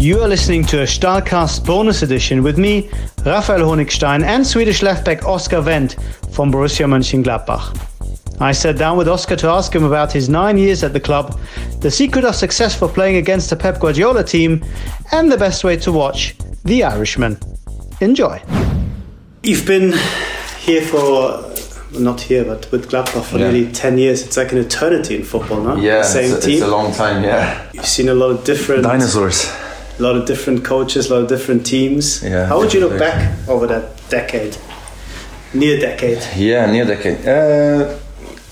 You are listening to a Stahlcast bonus edition with me, Raphael Honigstein, and Swedish left back Oscar Wendt from Borussia Mönchengladbach. I sat down with Oscar to ask him about his nine years at the club, the secret of success for playing against the Pep Guardiola team, and the best way to watch The Irishman. Enjoy. You've been here for not here, but with Gladbach for yeah. nearly 10 years. It's like an eternity in football, no? Yeah, Same it's, a, team. it's a long time, yeah. You've seen a lot of different dinosaurs, a lot of different coaches, a lot of different teams. Yeah. How would you look back over that decade? Near decade. Yeah, near decade. Uh,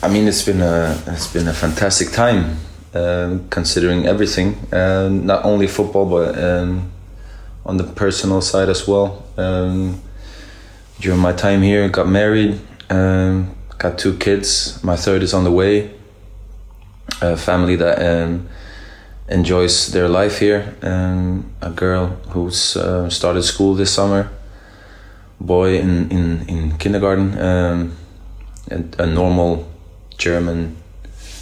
I mean, it's been a it's been a fantastic time, uh, considering everything. Uh, not only football, but um, on the personal side as well. Um, during my time here, got married, um, got two kids. My third is on the way. A family that um, enjoys their life here. A girl who's uh, started school this summer. Boy in in in kindergarten. Um, a, a normal German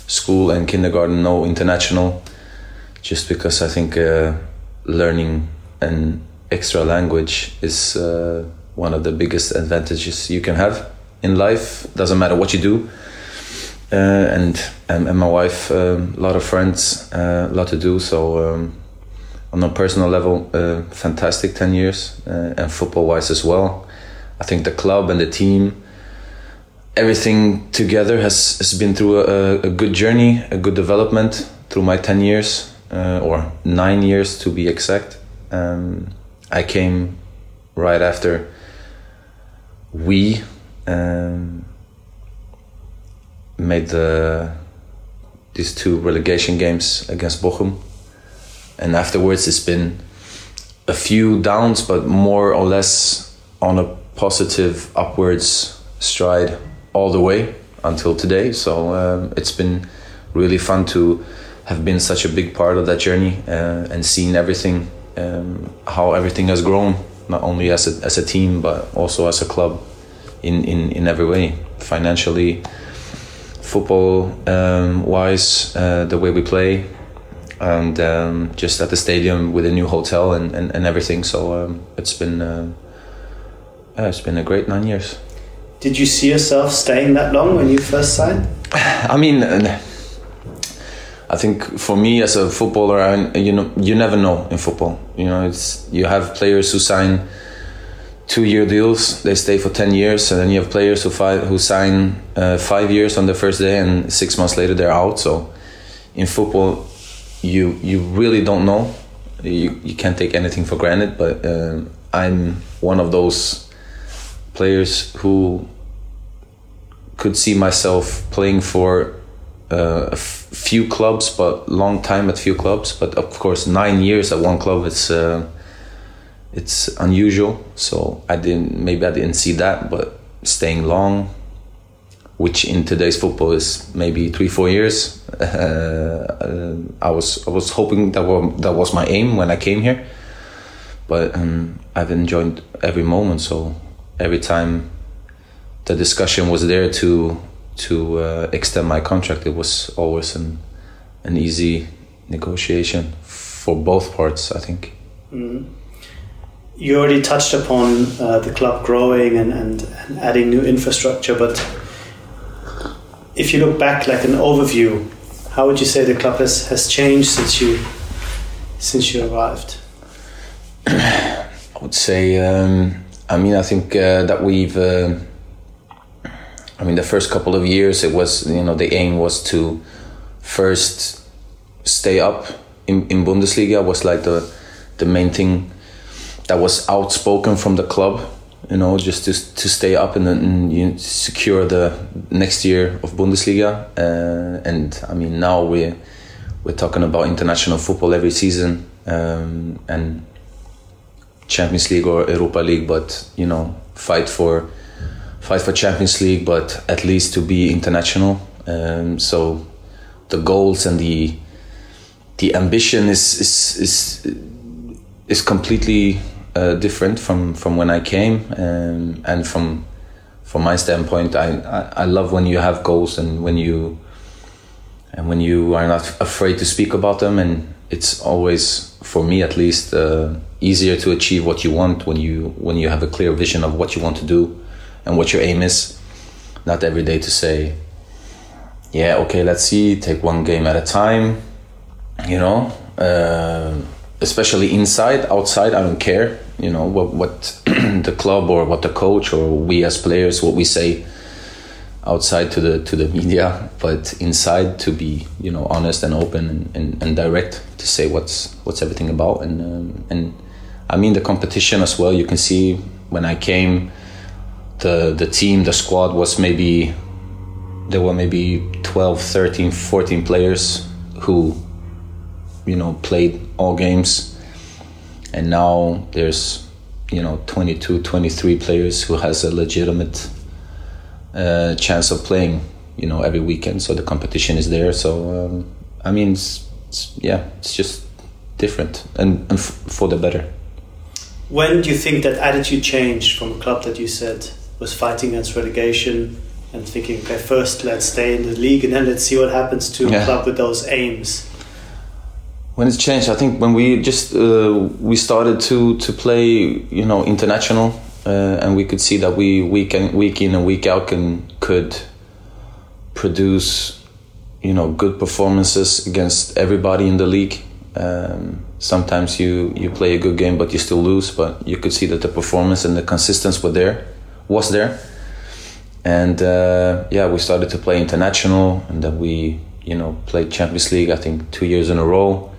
school and kindergarten, no international. Just because I think uh, learning an extra language is uh, one of the biggest advantages you can have in life. Doesn't matter what you do. Uh, and, and, and my wife, um, a lot of friends, uh, a lot to do. So um, on a personal level, uh, fantastic ten years, and football wise as well. I think the club and the team, everything together has has been through a, a good journey, a good development through my ten years uh, or nine years to be exact. Um, I came right after we um, made the these two relegation games against Bochum, and afterwards it's been a few downs, but more or less on a positive upwards stride all the way until today. So um, it's been really fun to have been such a big part of that journey uh, and seen everything, um, how everything has grown, not only as a, as a team but also as a club in, in, in every way financially football um, wise uh, the way we play and um, just at the stadium with a new hotel and, and, and everything. So um, it's been uh, yeah, it's been a great nine years. Did you see yourself staying that long when you first signed? I mean uh, I think for me as a footballer I, you know you never know in football. You know it's you have players who sign two year deals. They stay for 10 years. And then you have players who, five, who sign uh, five years on the first day and six months later they're out. So in football, you, you really don't know. You, you can't take anything for granted. But uh, I'm one of those players who could see myself playing for uh, a few clubs, but long time at few clubs. But of course, nine years at one club, it's uh, it's unusual. So I didn't maybe I didn't see that, but staying long, which in today's football is maybe three four years. Uh, I was I was hoping that was, that was my aim when I came here, but um, I've enjoyed every moment. So every time the discussion was there to to uh, extend my contract, it was always an an easy negotiation for both parts. I think. Mm-hmm you already touched upon uh, the club growing and, and, and, adding new infrastructure, but if you look back, like an overview, how would you say the club has, has changed since you since you arrived? I would say, um, I mean, I think uh, that we've. Uh, I mean, the first couple of years, it was you know the aim was to first stay up in, in Bundesliga was like the the main thing that was outspoken from the club you know just to, to stay up and, and you secure the next year of Bundesliga. Uh, and I mean now we we're talking about international football every season um, and Champions League or Europa League but you know fight for fight for Champions League but at least to be international. Um, so the goals and the the ambition is is is is completely uh, different from from when I came, um, and from from my standpoint, I, I, I love when you have goals and when you and when you are not afraid to speak about them. And it's always for me at least uh, easier to achieve what you want when you when you have a clear vision of what you want to do and what your aim is. Not every day to say yeah okay let's see take one game at a time you know? Uh, especially inside outside i don't care you know what what the club or what the coach or we as players what we say outside to the to the media but inside to be you know honest and open and, and, and direct to say what's what's everything about. And um, and I mean the competition as well you can see when I came the the team the squad was maybe there were maybe 12 13 14 players who you know played all games and now there's you know 22 23 players who has a legitimate uh, chance of playing you know every weekend. So the competition is there. So um, i mean it's, it's, yeah it's just different and, and f- for the better. When do you think that attitude changed from a club that you said was fighting against relegation and thinking okay first let's stay in the league and then let's see what happens to yeah. a club with those aims when it's changed i think when we just uh, we started to to play you know international uh, and we could see that we week in week in and week out can could produce you know good performances against everybody in the league. Um, sometimes you you play a good game but you still lose but you could see that the performance and the consistency were there was there. And uh, yeah we started to play international and then we you know played champions league i think two years in a row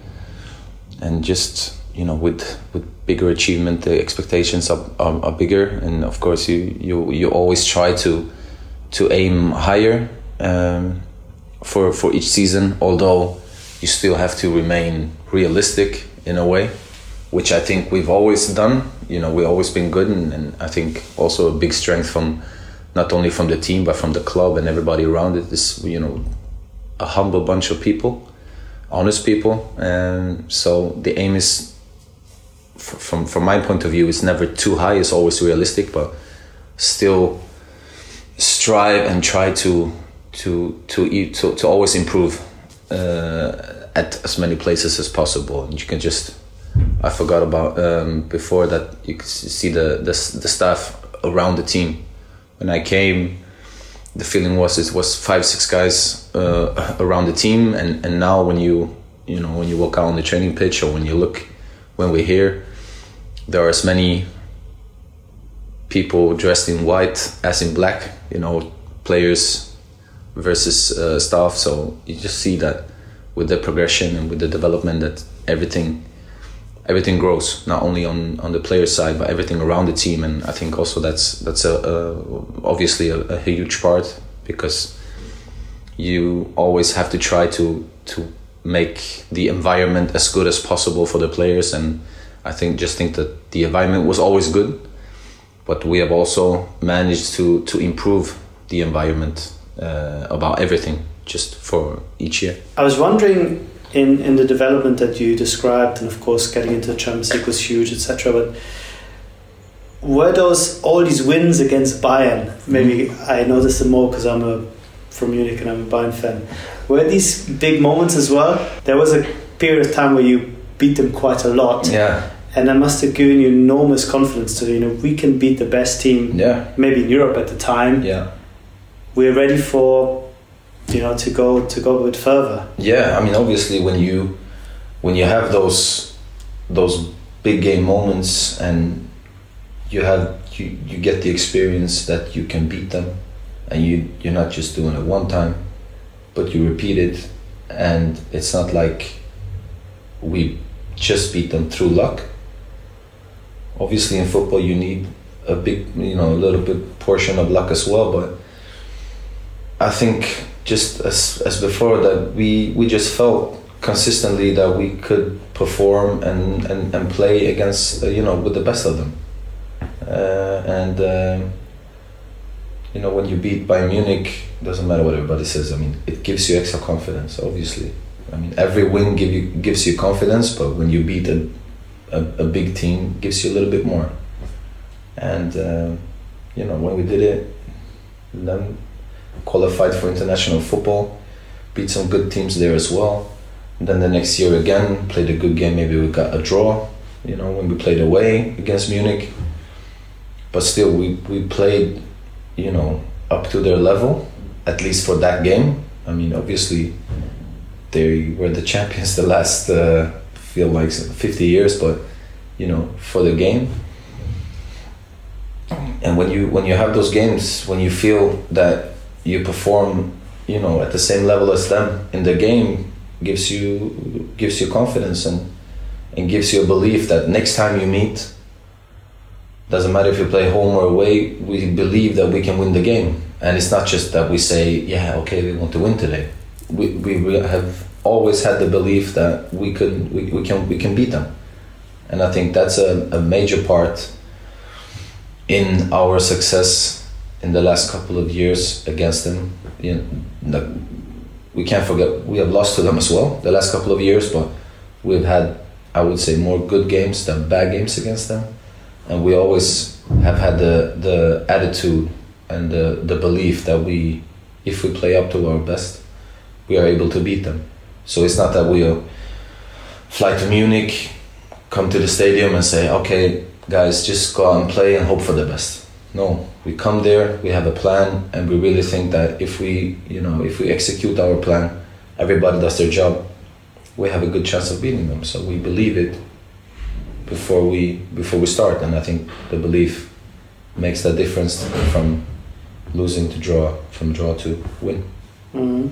and just you know with with bigger achievement the expectations are, are, are, bigger. And of course you you you always try to to aim higher um, for for each season although you still have to remain realistic in a way which I think we've always done. You know we've always been good. And, and I think also a big strength from not only from the team but from the club and everybody around it is you know a humble bunch of people honest people and so the aim is from from my point of view, it's never too high. It's always realistic, but still strive and try to to to to, to always improve uh, at as many places as possible. And you can just I forgot about um, before that you could see the, the the staff around the team. When I came, the feeling was it was five six guys uh, around the team, and and now when you you know when you walk out on the training pitch or when you look when we're here, there are as many people dressed in white as in black. You know, players versus uh, staff. So you just see that with the progression and with the development that everything everything grows not only on on the player side but everything around the team and i think also that's that's a, a obviously a, a, huge part because you always have to try to to make the environment as good as possible for the players and I think just think that the environment was always good, but we have also managed to to improve the environment uh, about everything just for each year. I was wondering in in the development that you described, and of course getting into the Champions League was huge, etc. But were those all these wins against Bayern? Maybe mm-hmm. I noticed them more because I'm a from Munich and I'm a Bayern fan. Were these big moments as well? There was a period of time where you beat them quite a lot. Yeah. And that must have given you enormous confidence to you know we can beat the best team. Yeah. Maybe in Europe at the time. Yeah. We're ready for you know to go to go a bit further. Yeah, I mean obviously when you when you have those those big game moments and you have you, you get the experience that you can beat them and you you're not just doing it one time but you repeat it and it's not like we just beat them through luck obviously in football you need a big you know a little bit portion of luck as well but i think just as as before that we we just felt consistently that we could perform and and, and play against uh, you know with the best of them uh, and um, you know when you beat Bayern Munich doesn't matter what everybody says I mean it gives you extra confidence obviously I mean every win give you gives you confidence but when you beat a a, a big team gives you a little bit more. And uh, you know when we did it, then qualified for international football, beat some good teams there as well. then the next year again played a good game. Maybe we got a draw. You know when we played away against Munich, but still we we played, you know, up to their level, at least for that game. I mean, obviously, they were the champions the last uh, feel like 50 years, but you know, for the game. And when you when you have those games, when you feel that you perform, you know, at the same level as them in the game, gives you gives you confidence and and gives you a belief that next time you meet, doesn't matter if you play home or away, we believe that we can win the game. And it's not just that we say, yeah, okay, we want to win today. We, we, have always had the belief that we could we, we can we can beat them. And I think that's a, a major part in our success in the last couple of years against them. You know, we can't forget we have lost to them as well the last couple of years, but we've had I would say more good games than bad games against them, and we always have had the the attitude and the the belief that we if we play up to our best, we are able to beat them. So it's not that we'll uh, fly to Munich, come to the stadium and say, okay, guys, just go out and play and hope for the best. No, we come there, we have a plan, and we really think that if we, you know, if we execute our plan, everybody does their job, we have a good chance of beating them. So we believe it before we before we start, and I think the belief makes that difference from losing to draw, from draw to win. Mm-hmm.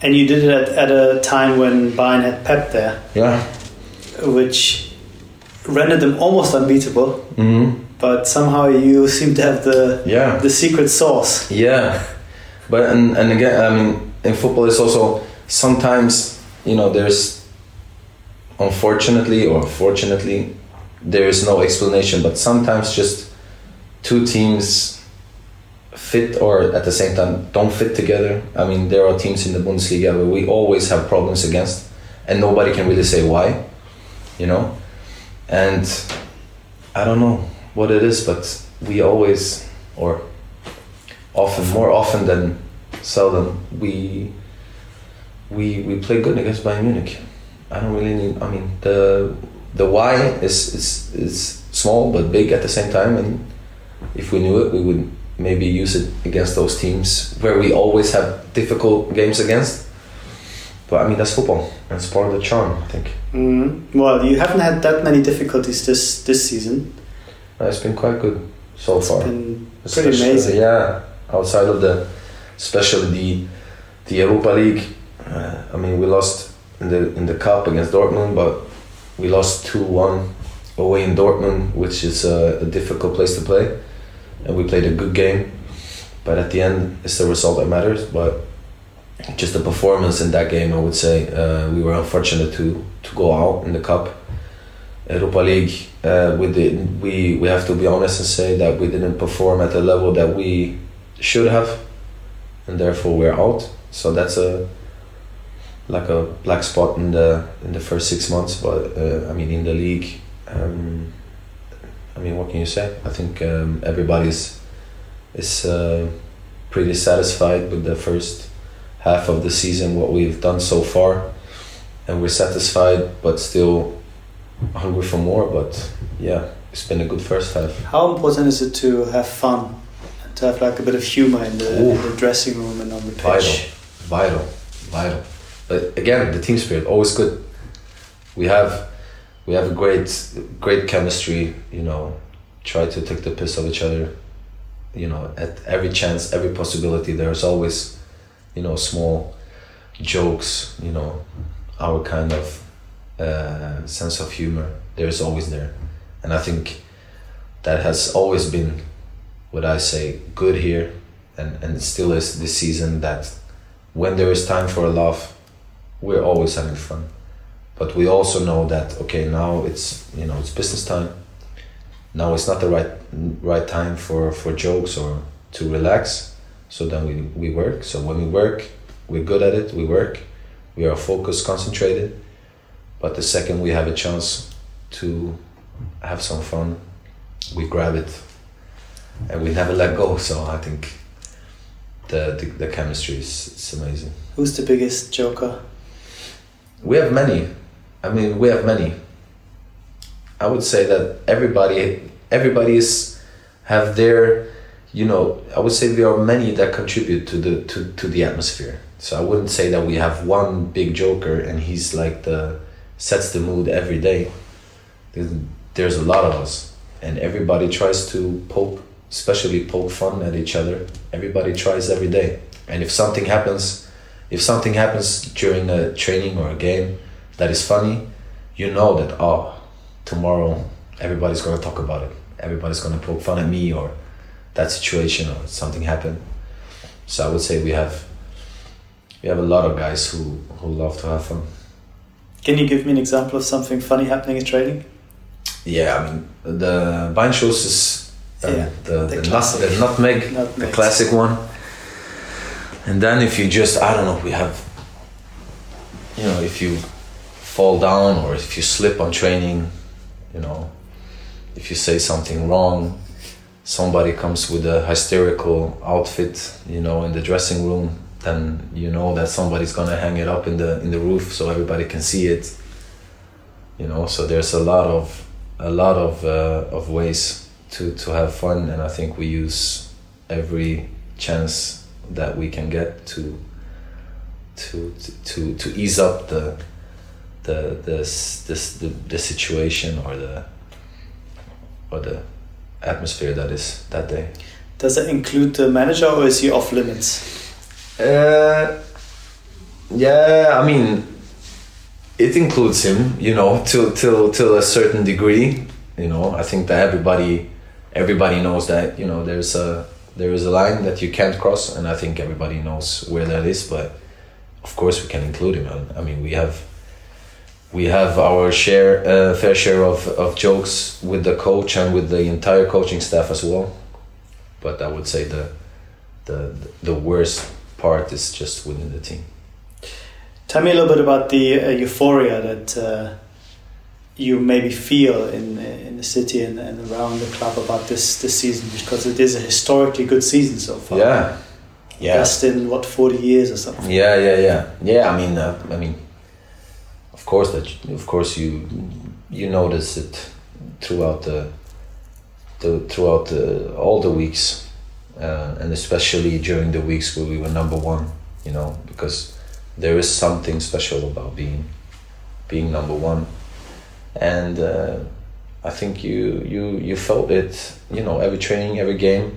And you did it at, at a time when Bayern had Pep there. Yeah. Which rendered them almost unbeatable. Mm-hmm. But somehow you seem to have the yeah the secret sauce. Yeah, but and and again, I mean, in football, it's also sometimes you know there's unfortunately or fortunately there is no explanation, but sometimes just two teams fit or at the same time don't fit together. I mean, there are teams in the Bundesliga where we always have problems against, and nobody can really say why, you know. And I don't know what it is, but we always, or often, more often than seldom, we we we play good against Bayern Munich. I don't really need. I mean, the the why is is is small but big at the same time, and if we knew it, we would maybe use it against those teams where we always have difficult games against. But I mean, that's football. That's part of the charm, I think. Mm. Well, you haven't had that many difficulties this this season. It's been quite good so it's far. Been Especially, pretty amazing. Yeah, outside of the, especially the, the Europa League. Uh, I mean, we lost in the in the cup against Dortmund, but we lost two one away in Dortmund, which is a, a difficult place to play and we played a good game. But at the end, it's the result that matters. But just the performance in that game, I would say uh, we were unfortunate to to go out in the cup. Europa League, uh, we did we we have to be honest and say that we didn't perform at the level that we should have, and therefore we're out. So that's a like a black spot in the in the first six months. But uh, I mean, in the league. Um, I mean, what can you say? I think um, everybody's is uh, pretty satisfied with the first half of the season, what we've done so far, and we're satisfied, but still hungry for more. But yeah, it's been a good first half. How important is it to have fun, to have like a bit of humor in the, in the dressing room and on the pitch? Vital, vital, vital. But again, the team spirit always good. We have we have a great great chemistry you know try to take the piss of each other you know at every chance every possibility there's always you know small jokes you know our kind of uh, sense of humor there's always there. And i think that has always been what i say good here. And and still is this season that when there is time for a laugh we're always having fun. But we also know that okay now it's you know it's business time. Now it's not the right right time for for jokes or to relax. So then we we work. So when we work we're good at it. We work. We are focused concentrated but the second we have a chance to have some fun we grab it and we never let go so i think the the, the chemistry is it's amazing who's the biggest joker we have many. I mean, we have many. I would say that everybody, everybody is have their, you know, I would say there are many that contribute to the to, to the atmosphere. So I wouldn't say that we have one big joker and he's like the sets the mood every day. There's, a lot of us, and everybody tries to poke, especially poke fun at each other. Everybody tries every day, and if something happens, if something happens during a training or a game that is funny, you know that oh, tomorrow everybody's gonna talk about it. Everybody's gonna poke fun at me or that situation or something happened. So I would say we have we have a lot of guys who who love to have fun. Can you give me an example of something funny happening in training? Yeah, I mean the Beinschuss is uh, Yeah, the, the the, nut, classic. the nutmeg, the classic one. And then if you just I don't know, we have you know, if you fall down or if you slip on training, you know, if you say something wrong, somebody comes with a hysterical outfit, you know, in the dressing room, then you know that somebody's gonna hang it up in the in the roof so everybody can see it. You know, so there's a lot of a lot of uh, of ways to to have fun, and I think we use every chance that we can get to to to to ease up the the the this the, the situation or the or the atmosphere that is that day. Does that include the manager or is he off limits? Uh, yeah, I mean, it includes him, you know, till till till a certain degree. You know, I think that everybody everybody knows that you know there's a there is a line that you can't cross, and I think everybody knows where that is. But of course, we can include him. I mean, we have we have our share uh, fair share of of jokes with the coach and with the entire coaching staff as well. But I would say the the the worst part is just within the team. Tell me a little bit about the uh, euphoria that uh, you maybe feel in in the city and, and around the club about this this season because it is a historically good season so far. Yeah, yeah, Best in what forty years or something. yeah, yeah, yeah, yeah. I mean, uh, I mean, of course that of course you you notice it throughout the the throughout the, all the weeks, uh, and especially during the weeks where we were number one. You know, because there is something special about being being number one, and uh, I think you you you felt it. You know, every training, every game.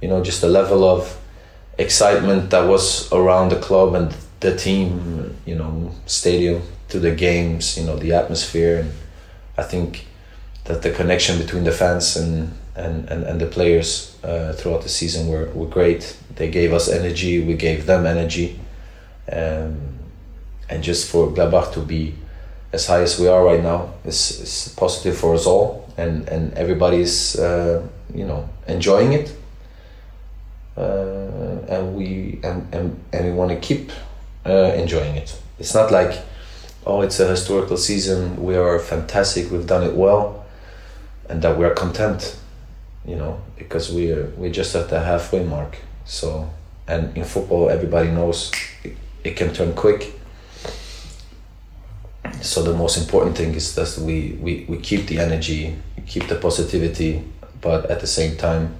You know, just the level of excitement that was around the club and the team, you know, stadium to the games, you know, the atmosphere. And I think that the connection between the fans and, and, and, and the players uh, throughout the season were, were great. They gave us energy, we gave them energy. Um, and just for Gladbach to be as high as we are right now is, is positive for us all. And, and everybody's, uh, you know, enjoying it uh, and we and, and, and we want to keep uh, enjoying it. It's not like oh it's a historical season we are fantastic we've done it well and that we're content you know because we're we're just at the halfway mark. So and in football everybody knows it, it can turn quick. So the most important thing is that we, we, we keep the energy keep the positivity but at the same time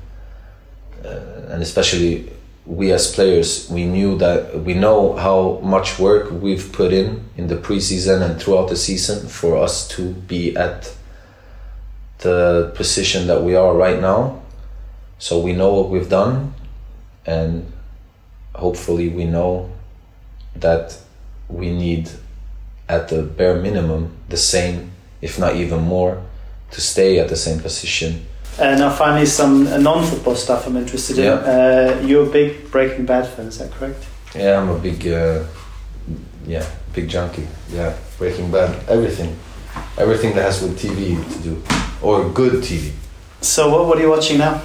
uh, and especially we as players we knew that we know how much work we've put in in the preseason and throughout the season for us to be at the position that we are right now so we know what we've done and hopefully we know that we need at the bare minimum the same if not even more to stay at the same position Uh, now, finally, some uh, non-football stuff I'm interested in. Yeah. Uh, you're a big Breaking Bad fan, is that correct? Yeah, I'm a big, uh, yeah, big junkie. Yeah, Breaking Bad, everything, everything that has with TV to do, or good TV. So, what, what are you watching now?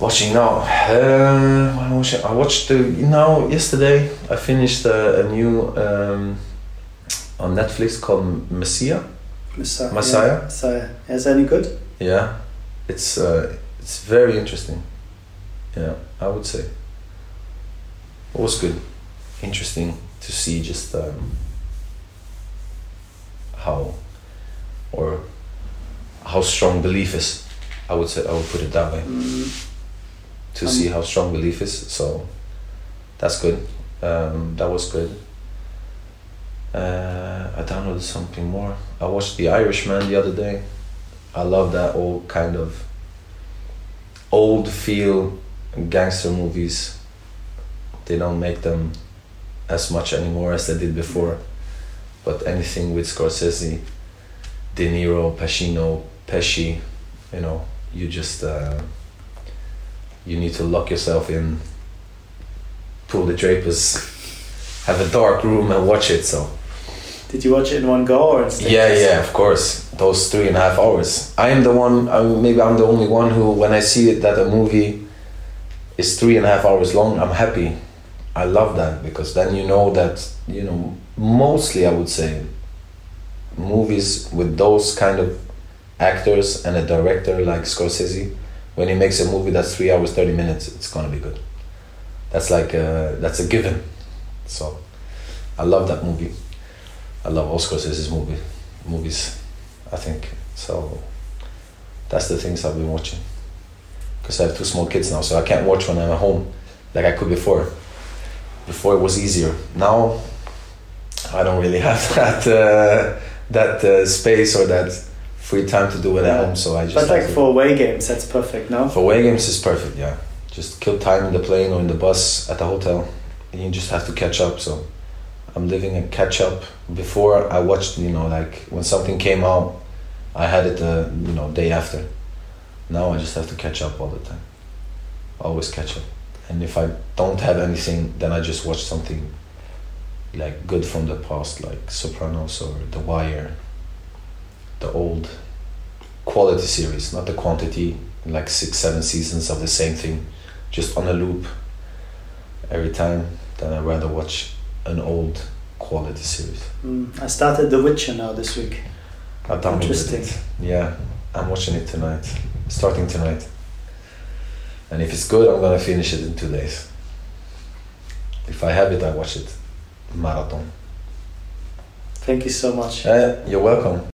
Watching now, uh, I watching? I watched the, you know, yesterday I finished a, a new um, on Netflix called Messiah. Messiah. Messiah? Yeah, Messiah. Is that any good? Yeah, it's uh, it's very interesting. Yeah, I would say. It was good, interesting to see just um, how or how strong belief is. I would say I would put it that way Mm. to Um, see how strong belief is. So that's good. Um, that was good. Uh, I downloaded something more. I watched The Irishman the other day. I love that old kind of old feel gangster movies. They don't make them as much anymore as they did before. But anything with Scorsese, De Niro, Pacino, Pesci, you know, you just uh, you need to lock yourself in, pull the drapers, have a dark room and watch it. So Did you watch it in one go or in stages? yeah, yeah, of course. Those three and a half hours. I am the one. I maybe I'm the only one who, when I see it, that a movie is three and a half hours long, I'm happy. I love that because then you know that you know. Mostly, I would say, movies with those kind of actors and a director like Scorsese, when he makes a movie that's three hours thirty minutes, it's gonna be good. That's like a, that's a given. So, I love that movie. I love all Scorsese's movie movies. I think so. That's the things I've been watching. Because I have two small kids now, so I can't watch when I'm at home, like I could before. Before it was easier. Now, I don't really have that uh, that uh, space or that free time to do it at Yeah. home. So I just But like for away games, that's perfect, no? for away games is perfect, yeah. Just kill time in the plane or in the bus at the hotel. And you just have to catch up. So I'm living a catch up. Before I watched, you know, like when something came out, I had it the you know day after. Now I just have to catch up all the time. Always catch up. And if I don't have anything, then I just watch something like good from the past, like Sopranos or The Wire, the old quality series, not the quantity, like six, seven seasons of the same thing, just on a loop every time. Then I'd rather watch an old quality series. Mm. I started The Witcher now this week. I've downloaded Interesting. it. Yeah, I'm watching it tonight, starting tonight. And if it's good, I'm gonna finish it in two days. If I have it, I watch it marathon. Thank you so much. Uh, you're welcome.